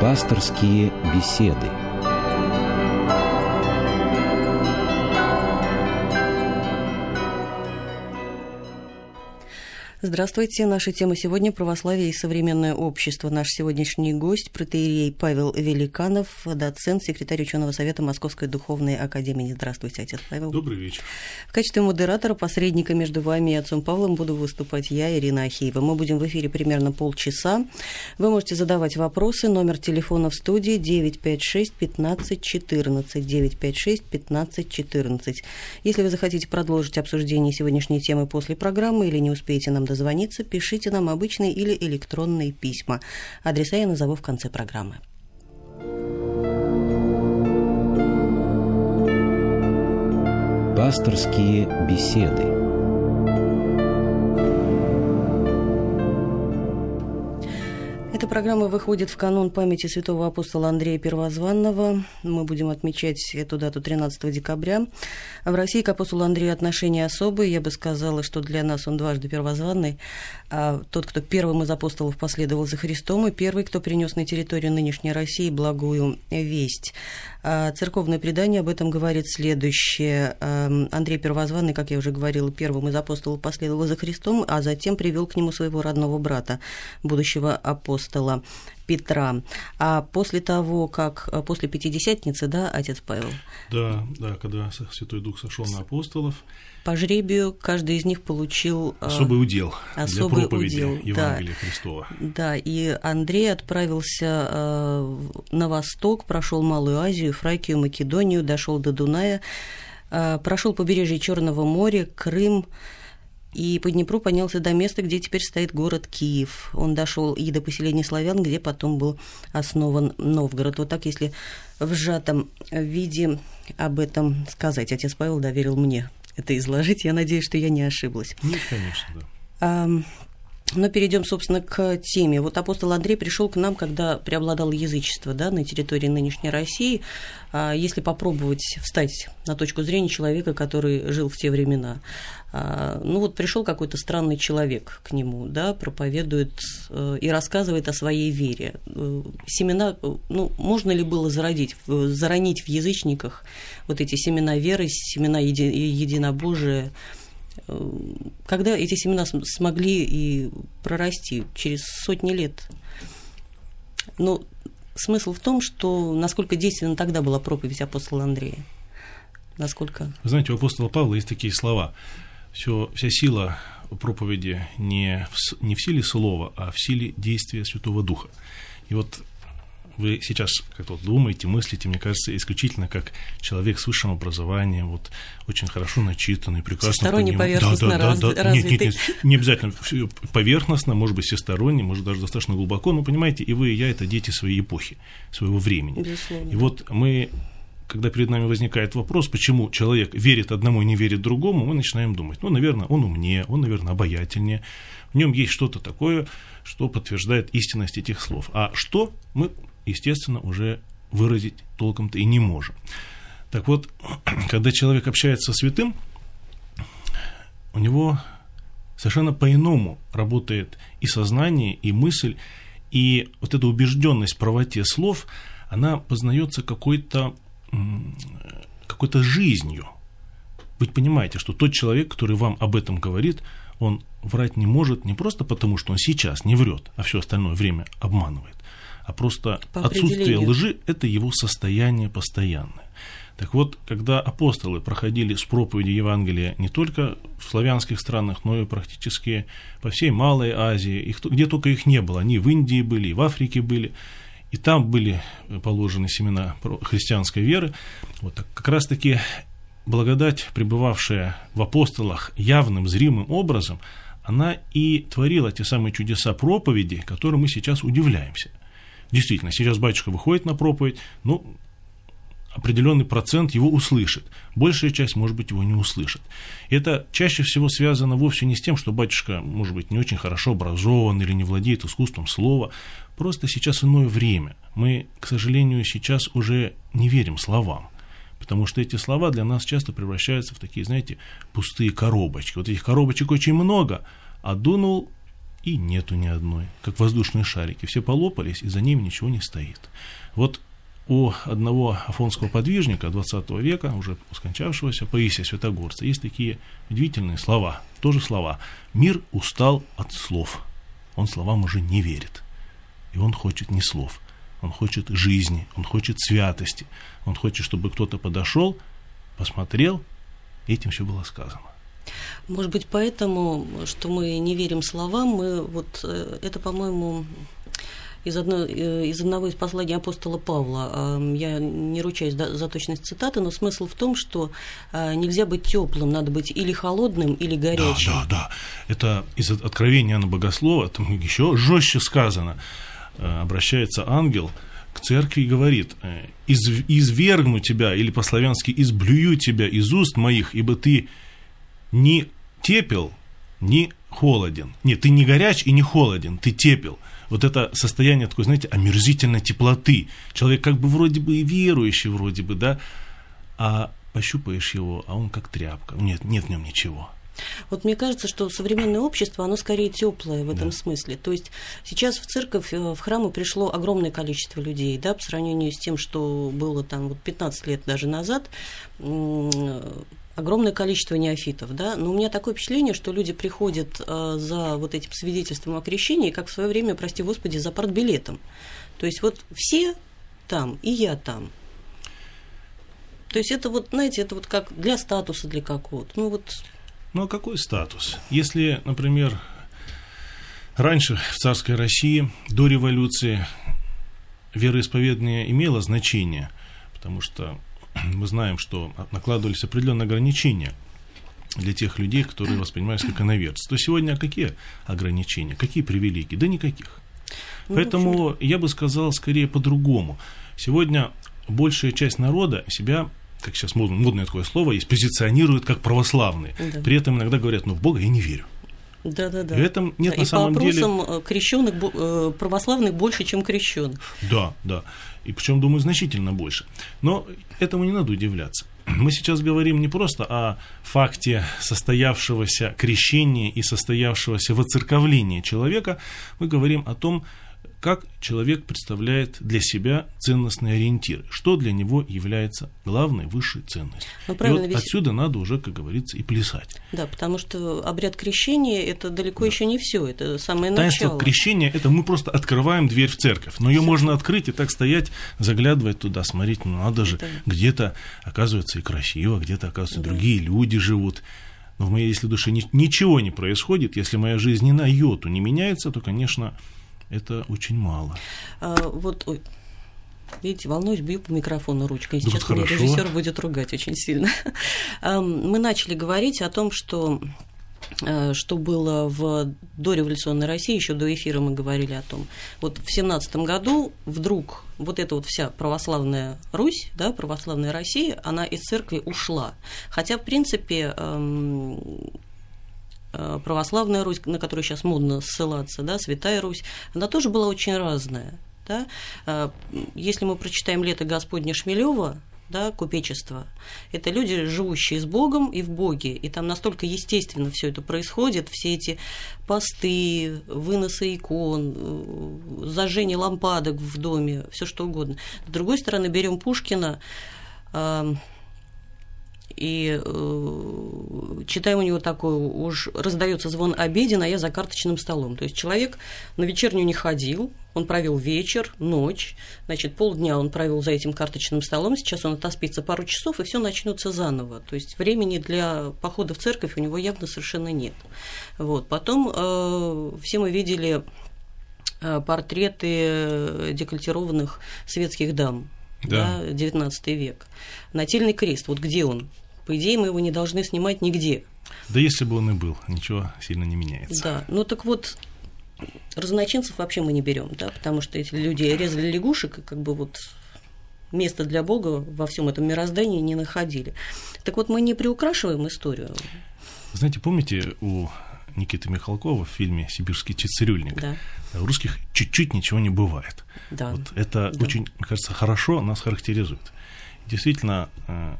Пасторские беседы. Здравствуйте. Наша тема сегодня – православие и современное общество. Наш сегодняшний гость – протеерей Павел Великанов, доцент, секретарь ученого совета Московской духовной академии. Здравствуйте, отец Павел. Добрый вечер. В качестве модератора, посредника между вами и отцом Павлом буду выступать я, Ирина Ахиева. Мы будем в эфире примерно полчаса. Вы можете задавать вопросы. Номер телефона в студии 956 15 14 956 15 14. Если вы захотите продолжить обсуждение сегодняшней темы после программы или не успеете нам дозвониться, пишите нам обычные или электронные письма. Адреса я назову в конце программы. Пасторские беседы. Эта программа выходит в канун памяти святого апостола Андрея Первозванного. Мы будем отмечать эту дату 13 декабря. В России к апостолу Андрею отношения особые. Я бы сказала, что для нас он дважды первозванный. А тот, кто первым из апостолов последовал за Христом, и первый, кто принес на территорию нынешней России благую весть. А церковное предание об этом говорит следующее. Эм, Андрей Первозванный, как я уже говорила, первым из апостолов последовал за Христом, а затем привел к нему своего родного брата, будущего апостола Петра. А после того, как э, после Пятидесятницы, да, отец Павел? Да, да, когда Святой Дух сошел на апостолов. По жребию каждый из них получил э, особый удел особый для проповеди удел, Евангелия да, Христова. Да, и Андрей отправился э, на восток, прошел Малую Азию, Фракию, Македонию, дошел до Дуная, прошел побережье Черного моря, Крым, и по Днепру поднялся до места, где теперь стоит город Киев. Он дошел и до поселения славян, где потом был основан Новгород. Вот так, если в сжатом виде об этом сказать. Отец Павел доверил мне это изложить. Я надеюсь, что я не ошиблась. Нет, конечно, да. Но перейдем, собственно, к теме. Вот апостол Андрей пришел к нам, когда преобладало язычество да, на территории нынешней России. А если попробовать встать на точку зрения человека, который жил в те времена, а, ну вот пришел какой-то странный человек к нему, да, проповедует э, и рассказывает о своей вере. Э, семена, ну, можно ли было зародить, заронить в язычниках вот эти семена веры, семена еди, единобожия? Когда эти семена смогли и прорасти через сотни лет. Но смысл в том, что насколько действенна тогда была проповедь апостола Андрея. Насколько... Вы знаете, у апостола Павла есть такие слова. Все, вся сила проповеди не в, не в силе слова, а в силе действия Святого Духа. И вот вы сейчас как-то думаете, мыслите, мне кажется, исключительно как человек с высшим образованием, вот очень хорошо начитанный, прекрасно Всесторонне поверхностно да, да, раз, да, да. Нет, нет, нет, не обязательно поверхностно, может быть, всесторонне, может, даже достаточно глубоко, но, понимаете, и вы, и я – это дети своей эпохи, своего времени. Безусловно. И вот мы когда перед нами возникает вопрос, почему человек верит одному и не верит другому, мы начинаем думать, ну, наверное, он умнее, он, наверное, обаятельнее, в нем есть что-то такое, что подтверждает истинность этих слов. А что, мы естественно, уже выразить толком-то и не можем. Так вот, когда человек общается со святым, у него совершенно по-иному работает и сознание, и мысль, и вот эта убежденность в правоте слов, она познается какой-то какой-то жизнью. Вы понимаете, что тот человек, который вам об этом говорит, он врать не может не просто потому, что он сейчас не врет, а все остальное время обманывает а просто отсутствие лжи – это его состояние постоянное. Так вот, когда апостолы проходили с проповедью Евангелия не только в славянских странах, но и практически по всей Малой Азии, их, где только их не было, они в Индии были, и в Африке были, и там были положены семена христианской веры, вот так, как раз-таки благодать, пребывавшая в апостолах явным, зримым образом, она и творила те самые чудеса проповеди, которым мы сейчас удивляемся. Действительно, сейчас батюшка выходит на проповедь, ну, определенный процент его услышит. Большая часть, может быть, его не услышит. Это чаще всего связано вовсе не с тем, что батюшка, может быть, не очень хорошо образован или не владеет искусством слова. Просто сейчас иное время. Мы, к сожалению, сейчас уже не верим словам. Потому что эти слова для нас часто превращаются в такие, знаете, пустые коробочки. Вот этих коробочек очень много, а дунул и нету ни одной, как воздушные шарики. Все полопались, и за ними ничего не стоит. Вот у одного афонского подвижника 20 века, уже скончавшегося, Паисия Святогорца, есть такие удивительные слова, тоже слова. «Мир устал от слов». Он словам уже не верит. И он хочет не слов, он хочет жизни, он хочет святости, он хочет, чтобы кто-то подошел, посмотрел, и этим все было сказано. Может быть, поэтому, что мы не верим словам, мы вот э, это, по-моему, из, одной, э, из одного из посланий апостола Павла. Я не ручаюсь за точность цитаты, но смысл в том, что а, нельзя быть теплым, надо быть или холодным, или горячим. Да, да, да. Это из откровения Иоанна Богослова, там еще жестче сказано. Э, обращается ангел к церкви и говорит, Из, извергну тебя, или по-славянски, изблюю тебя из уст моих, ибо ты не тепел, не холоден. Нет, ты не горяч и не холоден, ты тепел. Вот это состояние такой, знаете, омерзительной теплоты. Человек как бы вроде бы и верующий, вроде бы, да, а пощупаешь его, а он как тряпка. Нет, нет в нем ничего. Вот мне кажется, что современное общество, оно скорее теплое в этом да. смысле. То есть сейчас в церковь, э, в храмы пришло огромное количество людей, да, по сравнению с тем, что было там вот 15 лет даже назад огромное количество неофитов, да, но у меня такое впечатление, что люди приходят э, за вот этим свидетельством о крещении, как в свое время, прости господи, за партбилетом. То есть вот все там, и я там. То есть это вот, знаете, это вот как для статуса, для какого-то. Ну вот. Ну а какой статус? Если, например, раньше в царской России до революции вероисповедание имело значение, потому что мы знаем, что накладывались определенные ограничения для тех людей, которые воспринимались как иноверцы, то сегодня какие ограничения, какие привилегии? Да никаких. Ну, Поэтому я бы сказал скорее по-другому. Сегодня большая часть народа себя как сейчас модное такое слово есть, позиционирует как православные. Да. При этом иногда говорят, ну, в Бога я не верю. Да, да, да. И в этом нет да, на самом деле. И по опросам крещенных э, православных больше, чем крещенных. Да, да. И причем, думаю, значительно больше. Но этому не надо удивляться. Мы сейчас говорим не просто о факте состоявшегося крещения и состоявшегося воцерковления человека, мы говорим о том, как человек представляет для себя ценностные ориентиры, что для него является главной высшей ценностью. Ну, и вот ведь... отсюда надо уже, как говорится, и плясать. Да, потому что обряд крещения это далеко да. еще не все, это самое Таинство начало. крещения это мы просто открываем дверь в церковь, но ее можно открыть и так стоять, заглядывать туда, смотреть, ну надо же, это... где-то оказывается и красиво, где-то оказывается да. другие люди живут. Но в моей, если душе ничего не происходит, если моя жизнь ни на йоту не меняется, то, конечно, это очень мало. А, вот, ой, Видите, волнуюсь, бью по микрофону ручкой. Сейчас да меня режиссер будет ругать очень сильно. Мы начали говорить о том, что э, что было в дореволюционной России, еще до эфира мы говорили о том. Вот в семнадцатом году вдруг вот эта вот вся православная Русь, да, православная Россия, она из церкви ушла. Хотя, в принципе, православная Русь, на которую сейчас модно ссылаться, да, Святая Русь, она тоже была очень разная. Да? Э, если мы прочитаем «Лето Господня Шмелева, да, купечество. Это люди, живущие с Богом и в Боге. И там настолько естественно все это происходит, все эти посты, выносы икон, э, зажжение лампадок в доме, все что угодно. С другой стороны, берем Пушкина, и э, читаем у него такое, уж раздается звон обеден, а я за карточным столом. То есть человек на вечернюю не ходил, он провел вечер, ночь, значит, полдня он провел за этим карточным столом, сейчас он отоспится пару часов, и все начнется заново. То есть времени для похода в церковь у него явно совершенно нет. Вот. Потом э, все мы видели э, портреты декольтированных светских дам, да. Да, 19 век. Нательный крест, вот где он? По идее, мы его не должны снимать нигде. Да если бы он и был, ничего сильно не меняется. Да, ну так вот, разночинцев вообще мы не берем, да, потому что эти люди резали лягушек, и как бы вот места для Бога во всем этом мироздании не находили. Так вот, мы не приукрашиваем историю. Знаете, помните у Никиты Михалкова в фильме «Сибирский цирюльник»? Да. У русских чуть-чуть ничего не бывает. Да. Вот это да. очень, мне кажется, хорошо нас характеризует. Действительно, э,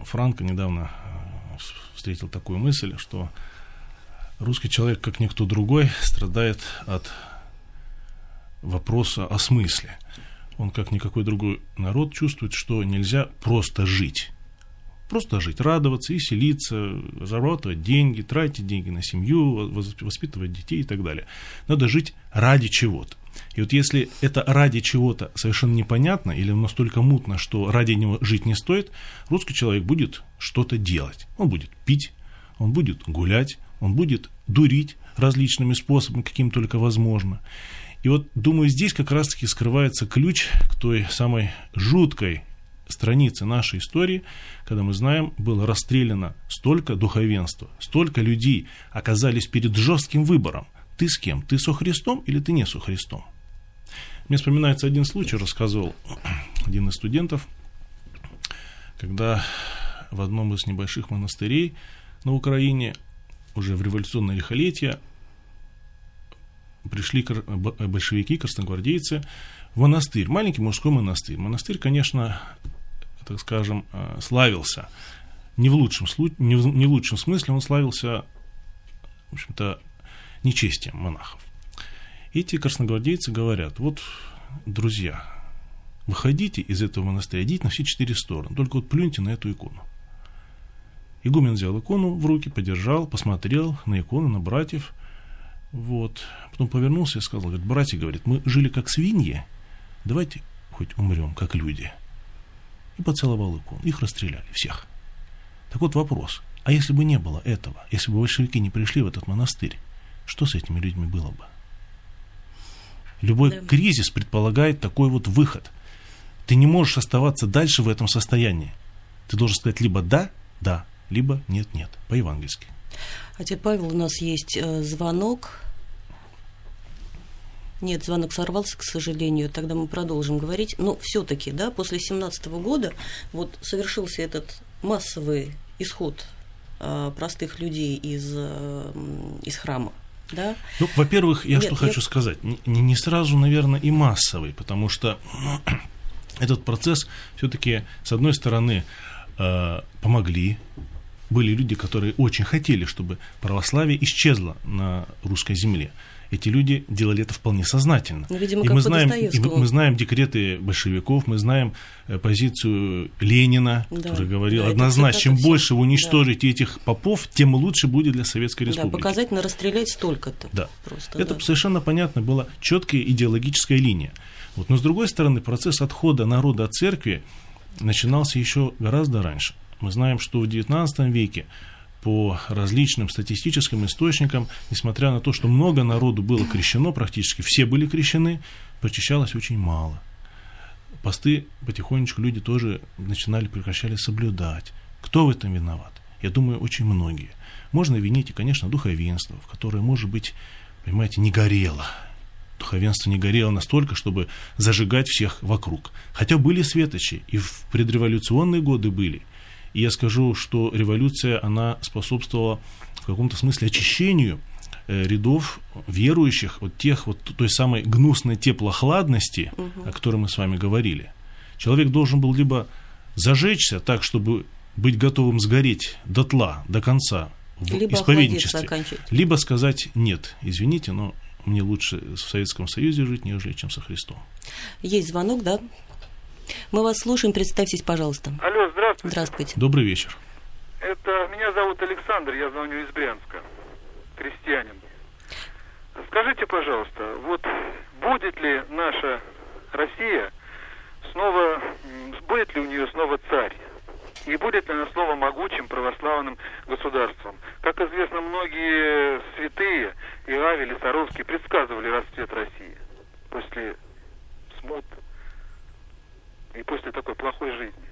Франко недавно э, встретил такую мысль, что Русский человек, как никто другой, страдает от вопроса о смысле. Он, как никакой другой народ, чувствует, что нельзя просто жить. Просто жить, радоваться, веселиться, зарабатывать деньги, тратить деньги на семью, воспитывать детей и так далее. Надо жить ради чего-то. И вот если это ради чего-то совершенно непонятно или настолько мутно, что ради него жить не стоит, русский человек будет что-то делать. Он будет пить, он будет гулять, он будет дурить различными способами, каким только возможно. И вот, думаю, здесь как раз-таки скрывается ключ к той самой жуткой странице нашей истории, когда мы знаем, было расстреляно столько духовенства, столько людей оказались перед жестким выбором. Ты с кем? Ты со Христом или ты не со Христом? Мне вспоминается один случай, рассказывал один из студентов, когда в одном из небольших монастырей на Украине уже в революционное лихолетие пришли большевики, красногвардейцы в монастырь, маленький мужской монастырь. Монастырь, конечно, так скажем, э, славился не в лучшем, случае, не в, не в лучшем смысле, он славился, в общем-то, нечестием монахов. Эти красногвардейцы говорят, вот, друзья, выходите из этого монастыря, идите на все четыре стороны, только вот плюньте на эту икону. Игумен взял икону в руки, подержал, посмотрел на икону, на братьев, вот. Потом повернулся и сказал, говорит, братья, говорит, мы жили как свиньи, давайте хоть умрем, как люди. И поцеловал икону. Их расстреляли, всех. Так вот вопрос, а если бы не было этого, если бы большевики не пришли в этот монастырь, что с этими людьми было бы? Любой да. кризис предполагает такой вот выход. Ты не можешь оставаться дальше в этом состоянии. Ты должен сказать либо да, да, либо нет, нет, по-евангельски. Отец Павел, у нас есть э, звонок. Нет, звонок сорвался, к сожалению. Тогда мы продолжим говорить. Но все-таки, да, после 17 года вот совершился этот массовый исход э, простых людей из, э, из храма. Да? Ну, во-первых, я Нет, что я... хочу сказать, не, не сразу, наверное, и массовый, потому что этот процесс все-таки, с одной стороны, э, помогли были люди, которые очень хотели, чтобы православие исчезло на русской земле. Эти люди делали это вполне сознательно. Ну, видимо, и мы знаем, и мы, мы знаем декреты большевиков, мы знаем э, позицию Ленина, да, который говорил, да, однозначно, чем больше вы уничтожите да. этих попов, тем лучше будет для Советской Республики. Да, показательно расстрелять столько-то. Да. Просто, это да. совершенно понятно, была четкая идеологическая линия. Вот. Но с другой стороны, процесс отхода народа от церкви начинался еще гораздо раньше. Мы знаем, что в XIX веке по различным статистическим источникам, несмотря на то, что много народу было крещено, практически все были крещены, прочищалось очень мало. Посты потихонечку люди тоже начинали, прекращали соблюдать. Кто в этом виноват? Я думаю, очень многие. Можно винить и, конечно, духовенство, в которое, может быть, понимаете, не горело. Духовенство не горело настолько, чтобы зажигать всех вокруг. Хотя были светочи, и в предреволюционные годы были – и я скажу, что революция, она способствовала в каком-то смысле очищению э, рядов верующих от тех вот той самой гнусной теплохладности, угу. о которой мы с вами говорили. Человек должен был либо зажечься так, чтобы быть готовым сгореть дотла, до конца в либо исповедничестве, либо сказать нет, извините, но мне лучше в Советском Союзе жить, нежели чем со Христом. Есть звонок, да? Мы вас слушаем, представьтесь, пожалуйста. Алло, здравствуйте. Здравствуйте. Добрый вечер. Это меня зовут Александр, я звоню из Брянска, крестьянин. Скажите, пожалуйста, вот будет ли наша Россия снова, будет ли у нее снова царь? И будет ли она снова могучим православным государством? Как известно, многие святые, и Авель, и Саровский предсказывали расцвет России после смут, и после такой плохой жизни.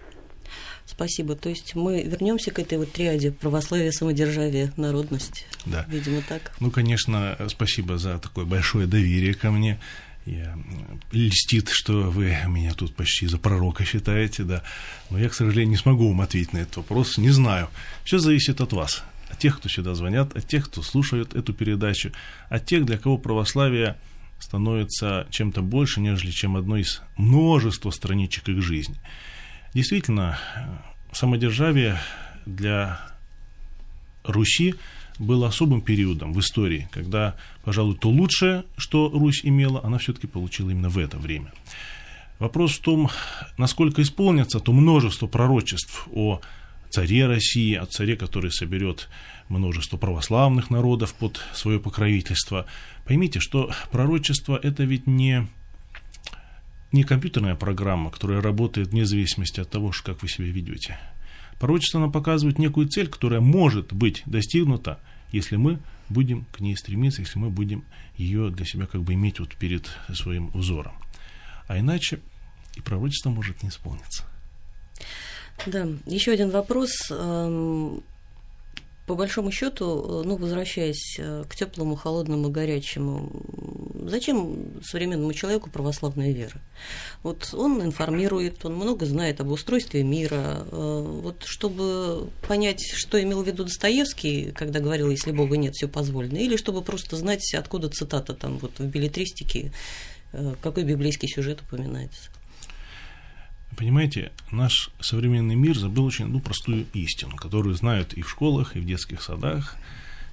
Спасибо. То есть мы вернемся к этой вот триаде православие, самодержавие, народность. Да. Видимо, так. Ну, конечно, спасибо за такое большое доверие ко мне. Я льстит, что вы меня тут почти за пророка считаете, да. Но я, к сожалению, не смогу вам ответить на этот вопрос, не знаю. Все зависит от вас, от тех, кто сюда звонят, от тех, кто слушает эту передачу, от тех, для кого православие – становится чем-то больше, нежели чем одной из множества страничек их жизни. Действительно, самодержавие для Руси было особым периодом в истории, когда, пожалуй, то лучшее, что Русь имела, она все-таки получила именно в это время. Вопрос в том, насколько исполнится то множество пророчеств о царе России, о царе, который соберет множество православных народов под свое покровительство. Поймите, что пророчество это ведь не, не компьютерная программа, которая работает вне зависимости от того, как вы себя ведете. Пророчество нам показывает некую цель, которая может быть достигнута, если мы будем к ней стремиться, если мы будем ее для себя как бы иметь вот перед своим взором. А иначе и пророчество может не исполниться. Да, еще один вопрос. Эм, по большому счету, э, ну, возвращаясь э, к теплому, холодному, горячему, зачем современному человеку православная вера? Вот он информирует, он много знает об устройстве мира. Э, вот чтобы понять, что имел в виду Достоевский, когда говорил, если Бога нет, все позволено, или чтобы просто знать, откуда цитата там вот в билетристике, какой библейский сюжет упоминается. Понимаете, наш современный мир забыл очень одну простую истину, которую знают и в школах, и в детских садах,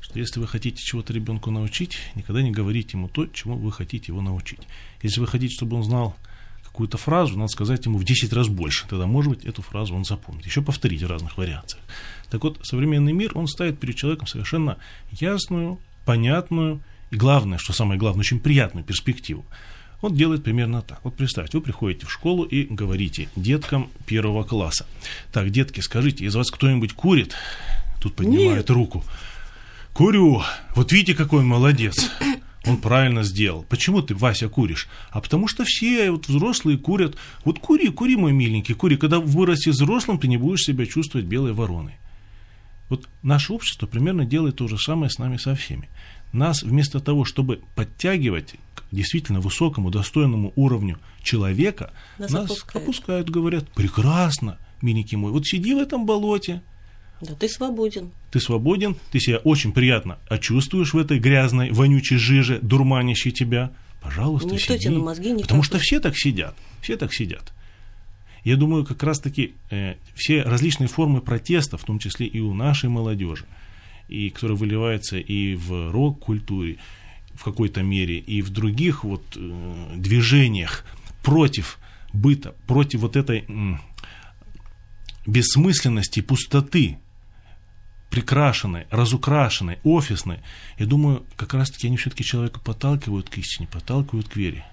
что если вы хотите чего-то ребенку научить, никогда не говорите ему то, чему вы хотите его научить. Если вы хотите, чтобы он знал какую-то фразу, надо сказать ему в 10 раз больше, тогда, может быть, эту фразу он запомнит. Еще повторить в разных вариациях. Так вот, современный мир, он ставит перед человеком совершенно ясную, понятную и главное, что самое главное, очень приятную перспективу – он делает примерно так. Вот представьте, вы приходите в школу и говорите деткам первого класса. Так, детки, скажите, из вас кто-нибудь курит? Тут поднимает Нет. руку. Курю. Вот видите, какой он молодец. Он правильно сделал. Почему ты, Вася, куришь? А потому что все вот взрослые курят. Вот кури, кури, мой миленький, кури. Когда вырастешь взрослым, ты не будешь себя чувствовать белой вороной. Вот наше общество примерно делает то же самое с нами со всеми. Нас вместо того, чтобы подтягивать действительно высокому, достойному уровню человека, нас, нас опускают. опускают, говорят, прекрасно, миленький мой, вот сиди в этом болоте. Да, ты свободен. Ты свободен, ты себя очень приятно чувствуешь в этой грязной, вонючей жиже, дурманящей тебя. Пожалуйста, Никто сиди. Тебе на мозги не Потому что все так сидят, все так сидят. Я думаю, как раз-таки э, все различные формы протеста, в том числе и у нашей молодежи, и которая выливается и в рок-культуре, в какой-то мере и в других вот э, движениях против быта, против вот этой э, бессмысленности, пустоты, прикрашенной, разукрашенной, офисной, я думаю, как раз-таки они все-таки человека подталкивают к истине, подталкивают к вере.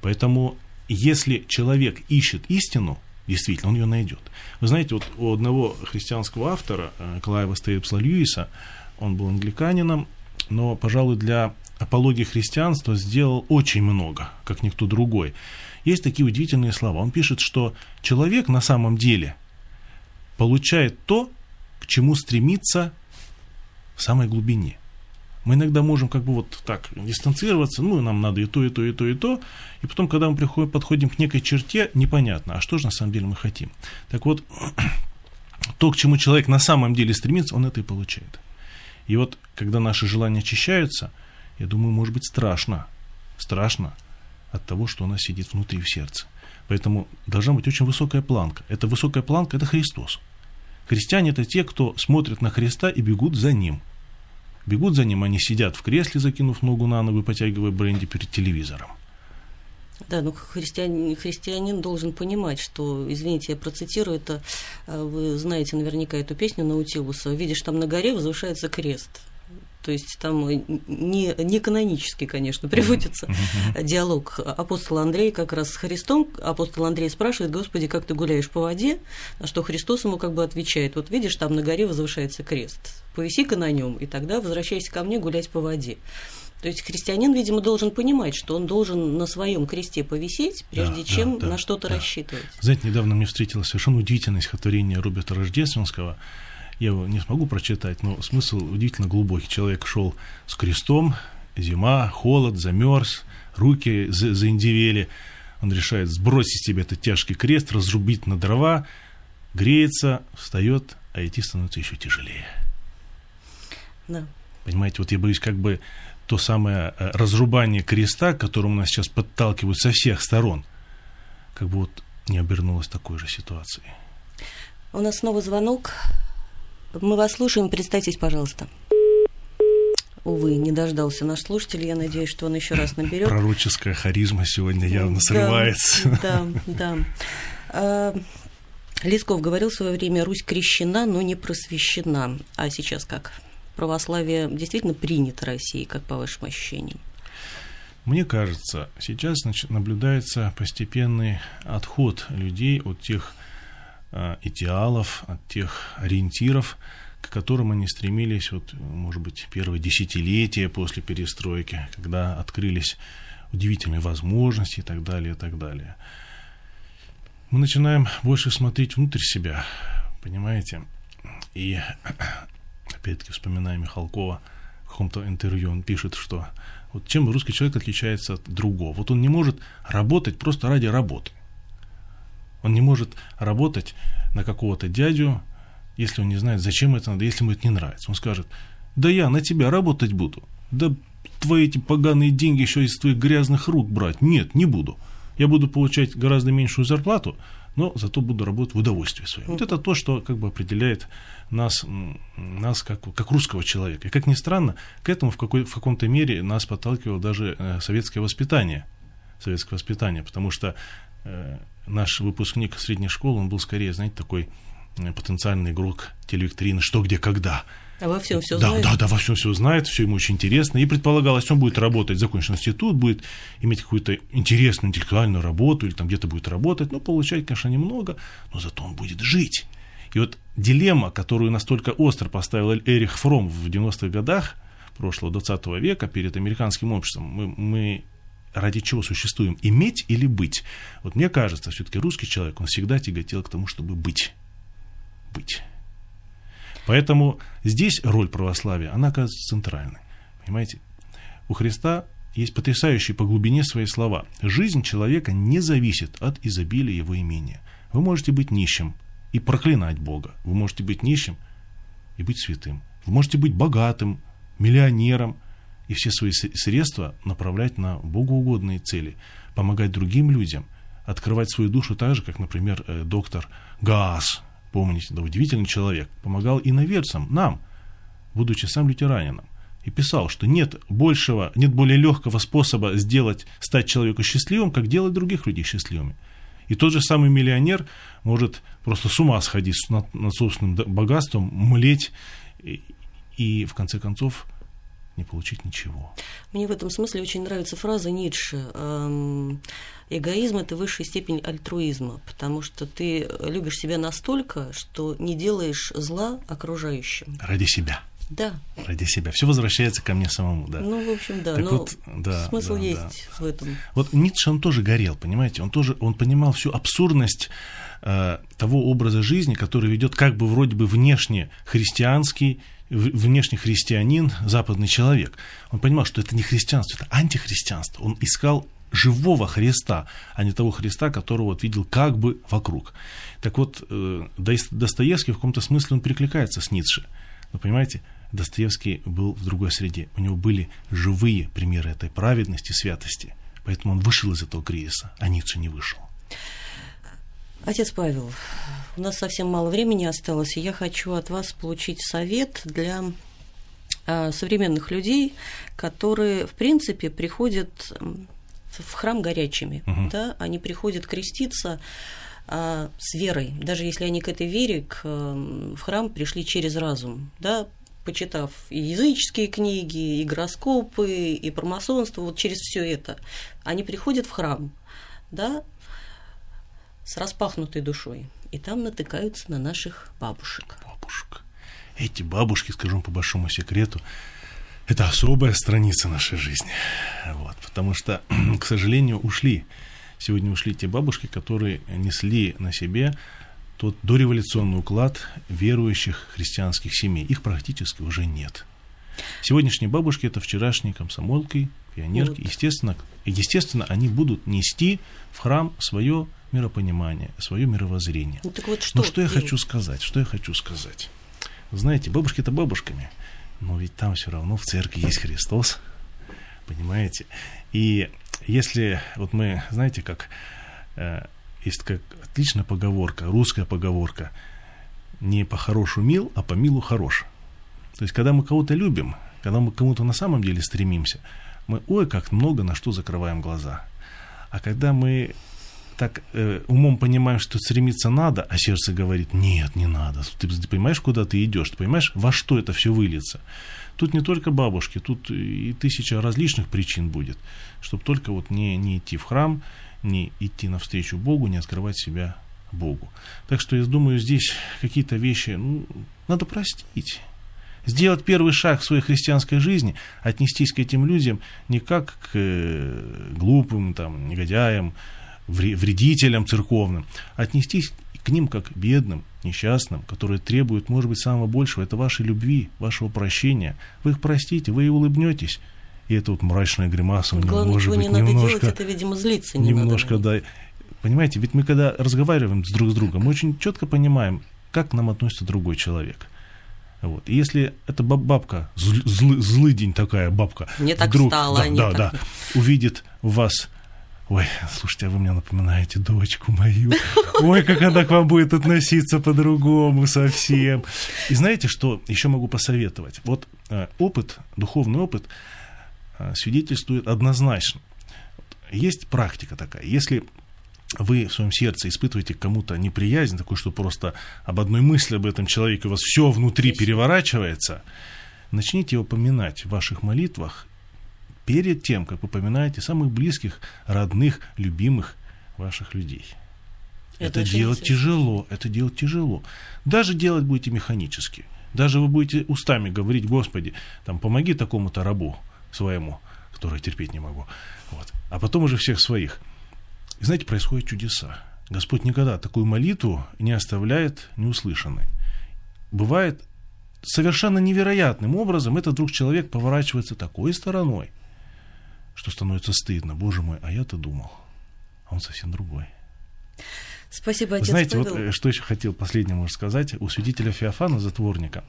Поэтому, если человек ищет истину, действительно, он ее найдет. Вы знаете, вот у одного христианского автора, э, Клайва Стейпсла Льюиса, он был англиканином, но, пожалуй, для апологии христианства сделал очень много, как никто другой. Есть такие удивительные слова. Он пишет, что человек на самом деле получает то, к чему стремится в самой глубине. Мы иногда можем как бы вот так дистанцироваться, ну, нам надо и то, и то, и то, и то, и потом, когда мы приходим, подходим к некой черте, непонятно, а что же на самом деле мы хотим. Так вот, то, к чему человек на самом деле стремится, он это и получает. И вот, когда наши желания очищаются – я думаю, может быть страшно. Страшно от того, что у нас сидит внутри в сердце. Поэтому должна быть очень высокая планка. Эта высокая планка – это Христос. Христиане – это те, кто смотрят на Христа и бегут за Ним. Бегут за Ним, они сидят в кресле, закинув ногу на ногу и потягивая бренди перед телевизором. Да, ну христианин, христианин должен понимать, что, извините, я процитирую это, э, вы знаете наверняка эту песню Наутилуса, «Видишь, там на горе возвышается крест». То есть там не, не канонически, конечно, приводится диалог апостола Андрея как раз с Христом. Апостол Андрей спрашивает, Господи, как ты гуляешь по воде? На что Христос ему как бы отвечает, вот видишь, там на горе возвышается крест, повиси-ка на нем, и тогда возвращайся ко мне гулять по воде. То есть христианин, видимо, должен понимать, что он должен на своем кресте повисеть, прежде да, чем да, на что-то да. рассчитывать. Знаете, недавно мне встретилось совершенно удивительное стихотворение Роберта Рождественского – я его не смогу прочитать, но смысл удивительно глубокий. Человек шел с крестом, зима, холод, замерз, руки за заиндивели. Он решает сбросить себе этот тяжкий крест, разрубить на дрова, греется, встает, а идти становится еще тяжелее. Да. Понимаете, вот я боюсь, как бы то самое э, разрубание креста, к которому нас сейчас подталкивают со всех сторон, как бы вот не обернулось такой же ситуацией. У нас снова звонок. Мы вас слушаем. Представьтесь, пожалуйста. увы, не дождался наш слушатель. Я надеюсь, что он еще раз наберет. Пророческая харизма сегодня явно срывается. Да, да. А, Лесков говорил в свое время, Русь крещена, но не просвещена. А сейчас как? Православие действительно принято Россией, как по вашим ощущениям? Мне кажется, сейчас наблюдается постепенный отход людей от тех идеалов, от тех ориентиров, к которым они стремились, вот, может быть, первое десятилетие после перестройки, когда открылись удивительные возможности и так далее, и так далее. Мы начинаем больше смотреть внутрь себя, понимаете? И опять-таки вспоминая Михалкова в каком-то интервью, он пишет, что вот чем русский человек отличается от другого? Вот он не может работать просто ради работы. Он не может работать на какого-то дядю, если он не знает, зачем это надо, если ему это не нравится. Он скажет, да я на тебя работать буду. Да твои эти поганые деньги еще из твоих грязных рук брать. Нет, не буду. Я буду получать гораздо меньшую зарплату, но зато буду работать в удовольствие свое. Вот это то, что как бы определяет нас, нас как, как русского человека. И как ни странно, к этому в, какой, в каком-то мере нас подталкивало даже э, советское воспитание. Советское воспитание, потому что наш выпускник средней школы, он был скорее, знаете, такой э, потенциальный игрок телевикторины «Что, где, когда». А во всем все да, знает? Да, да, во всем все знает, все ему очень интересно. И предполагалось, он будет работать, закончил институт, будет иметь какую-то интересную интеллектуальную работу, или там где-то будет работать, но получать, конечно, немного, но зато он будет жить. И вот дилемма, которую настолько остро поставил Эрих Фром в 90-х годах прошлого 20 века перед американским обществом, мы, мы ради чего существуем, иметь или быть? Вот мне кажется, все-таки русский человек, он всегда тяготел к тому, чтобы быть. Быть. Поэтому здесь роль православия, она оказывается центральной. Понимаете? У Христа есть потрясающие по глубине свои слова. Жизнь человека не зависит от изобилия его имения. Вы можете быть нищим и проклинать Бога. Вы можете быть нищим и быть святым. Вы можете быть богатым, миллионером и все свои средства направлять на богоугодные цели, помогать другим людям, открывать свою душу так же, как, например, э, доктор Гаас, помните, да, удивительный человек, помогал иноверцам, нам, будучи сам лютеранином, и писал, что нет большего, нет более легкого способа сделать, стать человеку счастливым, как делать других людей счастливыми. И тот же самый миллионер может просто с ума сходить над, над собственным богатством, млеть и, и в конце концов не получить ничего. Мне в этом смысле очень нравится фраза Ницше. Эм, эгоизм – это высшая степень альтруизма, потому что ты любишь себя настолько, что не делаешь зла окружающим. Ради себя. Да. Ради себя. Все возвращается ко мне самому, да. Ну, в общем, да. Так но вот, да, смысл да, есть да. в этом. Вот Ницше, он тоже горел, понимаете? Он тоже, он понимал всю абсурдность э, того образа жизни, который ведет как бы вроде бы внешне христианский, внешний христианин, западный человек. Он понимал, что это не христианство, это антихристианство. Он искал живого Христа, а не того Христа, которого вот видел как бы вокруг. Так вот, э, Достоевский в каком-то смысле он перекликается с Ницше. Вы понимаете, Достоевский был в другой среде. У него были живые примеры этой праведности, святости. Поэтому он вышел из этого кризиса, а Ницше не вышел. Отец Павел, у нас совсем мало времени осталось, и я хочу от вас получить совет для а, современных людей, которые, в принципе, приходят в храм горячими. Угу. Да? Они приходят креститься а, с верой, даже если они к этой вере к, в храм пришли через разум, да, почитав и языческие книги, и гороскопы, и про масонство, вот через все это, они приходят в храм, да, с распахнутой душой, и там натыкаются на наших бабушек. Бабушек. Эти бабушки, скажем по большому секрету, это особая страница нашей жизни. Вот, потому что, к сожалению, ушли. Сегодня ушли те бабушки, которые несли на себе тот дореволюционный уклад верующих христианских семей. Их практически уже нет. Сегодняшние бабушки это вчерашние комсомолки, пионерки. Вот. Естественно, естественно, они будут нести в храм свое миропонимание, свое мировоззрение. Ну, так вот что Но что я хочу сказать? Что я хочу сказать? Знаете, бабушки это бабушками, но ведь там все равно в церкви есть Христос, понимаете? И если вот мы, знаете, как э, есть как отличная поговорка, русская поговорка, не по хорошу мил, а по милу хорош. То есть, когда мы кого-то любим, когда мы к кому-то на самом деле стремимся, мы, ой, как много на что закрываем глаза. А когда мы так э, умом понимаем, что стремиться надо, а сердце говорит, нет, не надо. Ты, ты понимаешь, куда ты идешь, ты понимаешь, во что это все выльется. Тут не только бабушки, тут и тысяча различных причин будет, чтобы только вот не, не идти в храм, не идти навстречу Богу, не открывать себя Богу. Так что я думаю, здесь какие-то вещи ну, надо простить. Сделать первый шаг в своей христианской жизни, отнестись к этим людям не как к э, глупым, там, негодяям, вредителям церковным, отнестись к ним как к бедным, несчастным, которые требуют, может быть, самого большего, это вашей любви, вашего прощения. Вы их простите, вы и улыбнетесь. И это вот мрачная гримаса у него, Главное, может быть, не немножко... делать, это, видимо, злиться не Немножко, надо. да. Понимаете, ведь мы когда разговариваем друг с другом, мы очень четко понимаем, как к нам относится другой человек. Вот. И если эта бабка, зл, зл, злыдень такая бабка, не так вдруг, встала, да, да, так... да, увидит в вас Ой, слушайте, а вы мне напоминаете дочку мою. Ой, как она к вам будет относиться по-другому совсем. И знаете, что еще могу посоветовать? Вот э, опыт, духовный опыт э, свидетельствует однозначно. Есть практика такая. Если вы в своем сердце испытываете к кому-то неприязнь, такую, что просто об одной мысли об этом человеке у вас все внутри переворачивается, начните его поминать в ваших молитвах перед тем, как вы поминаете самых близких, родных, любимых ваших людей. Это, это делать тяжело, это делать тяжело. Даже делать будете механически. Даже вы будете устами говорить, Господи, там, помоги такому-то рабу своему, который терпеть не могу. Вот. А потом уже всех своих. И знаете, происходят чудеса. Господь никогда такую молитву не оставляет неуслышанной. Бывает совершенно невероятным образом этот вдруг человек поворачивается такой стороной, что становится стыдно. Боже мой, а я-то думал, а он совсем другой. Спасибо, отец Знаете, Павел. вот э, что еще хотел последнему сказать. У святителя Феофана, затворника,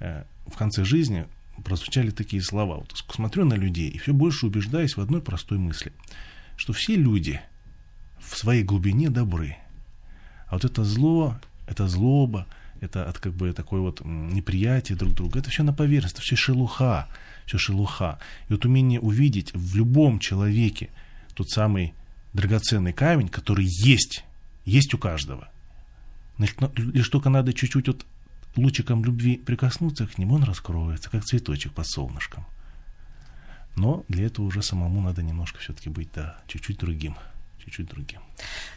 э, в конце жизни прозвучали такие слова. Вот смотрю на людей и все больше убеждаюсь в одной простой мысли, что все люди в своей глубине добры. А вот это зло, это злоба, это от как бы такое вот неприятие друг друга, это все на поверхности, это все шелуха, все шелуха. И вот умение увидеть в любом человеке тот самый драгоценный камень, который есть, есть у каждого. Лишь только надо чуть-чуть вот лучиком любви прикоснуться к нему, он раскроется, как цветочек под солнышком. Но для этого уже самому надо немножко все-таки быть, да, чуть-чуть другим чуть-чуть другим.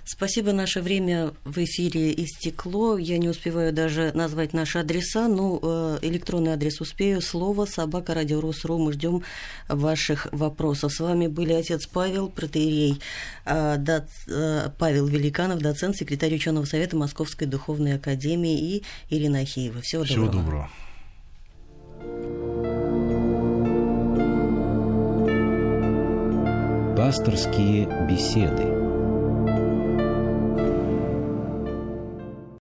Спасибо, наше время в эфире истекло. Я не успеваю даже назвать наши адреса, но э, электронный адрес успею. Слово собака радиорус.ру. Мы ждем ваших вопросов. С вами были отец Павел, протеерей э, доц, э, Павел Великанов, доцент, секретарь ученого совета Московской духовной академии и Ирина Ахеева. Всего, Всего доброго. доброго. Пасторские беседы.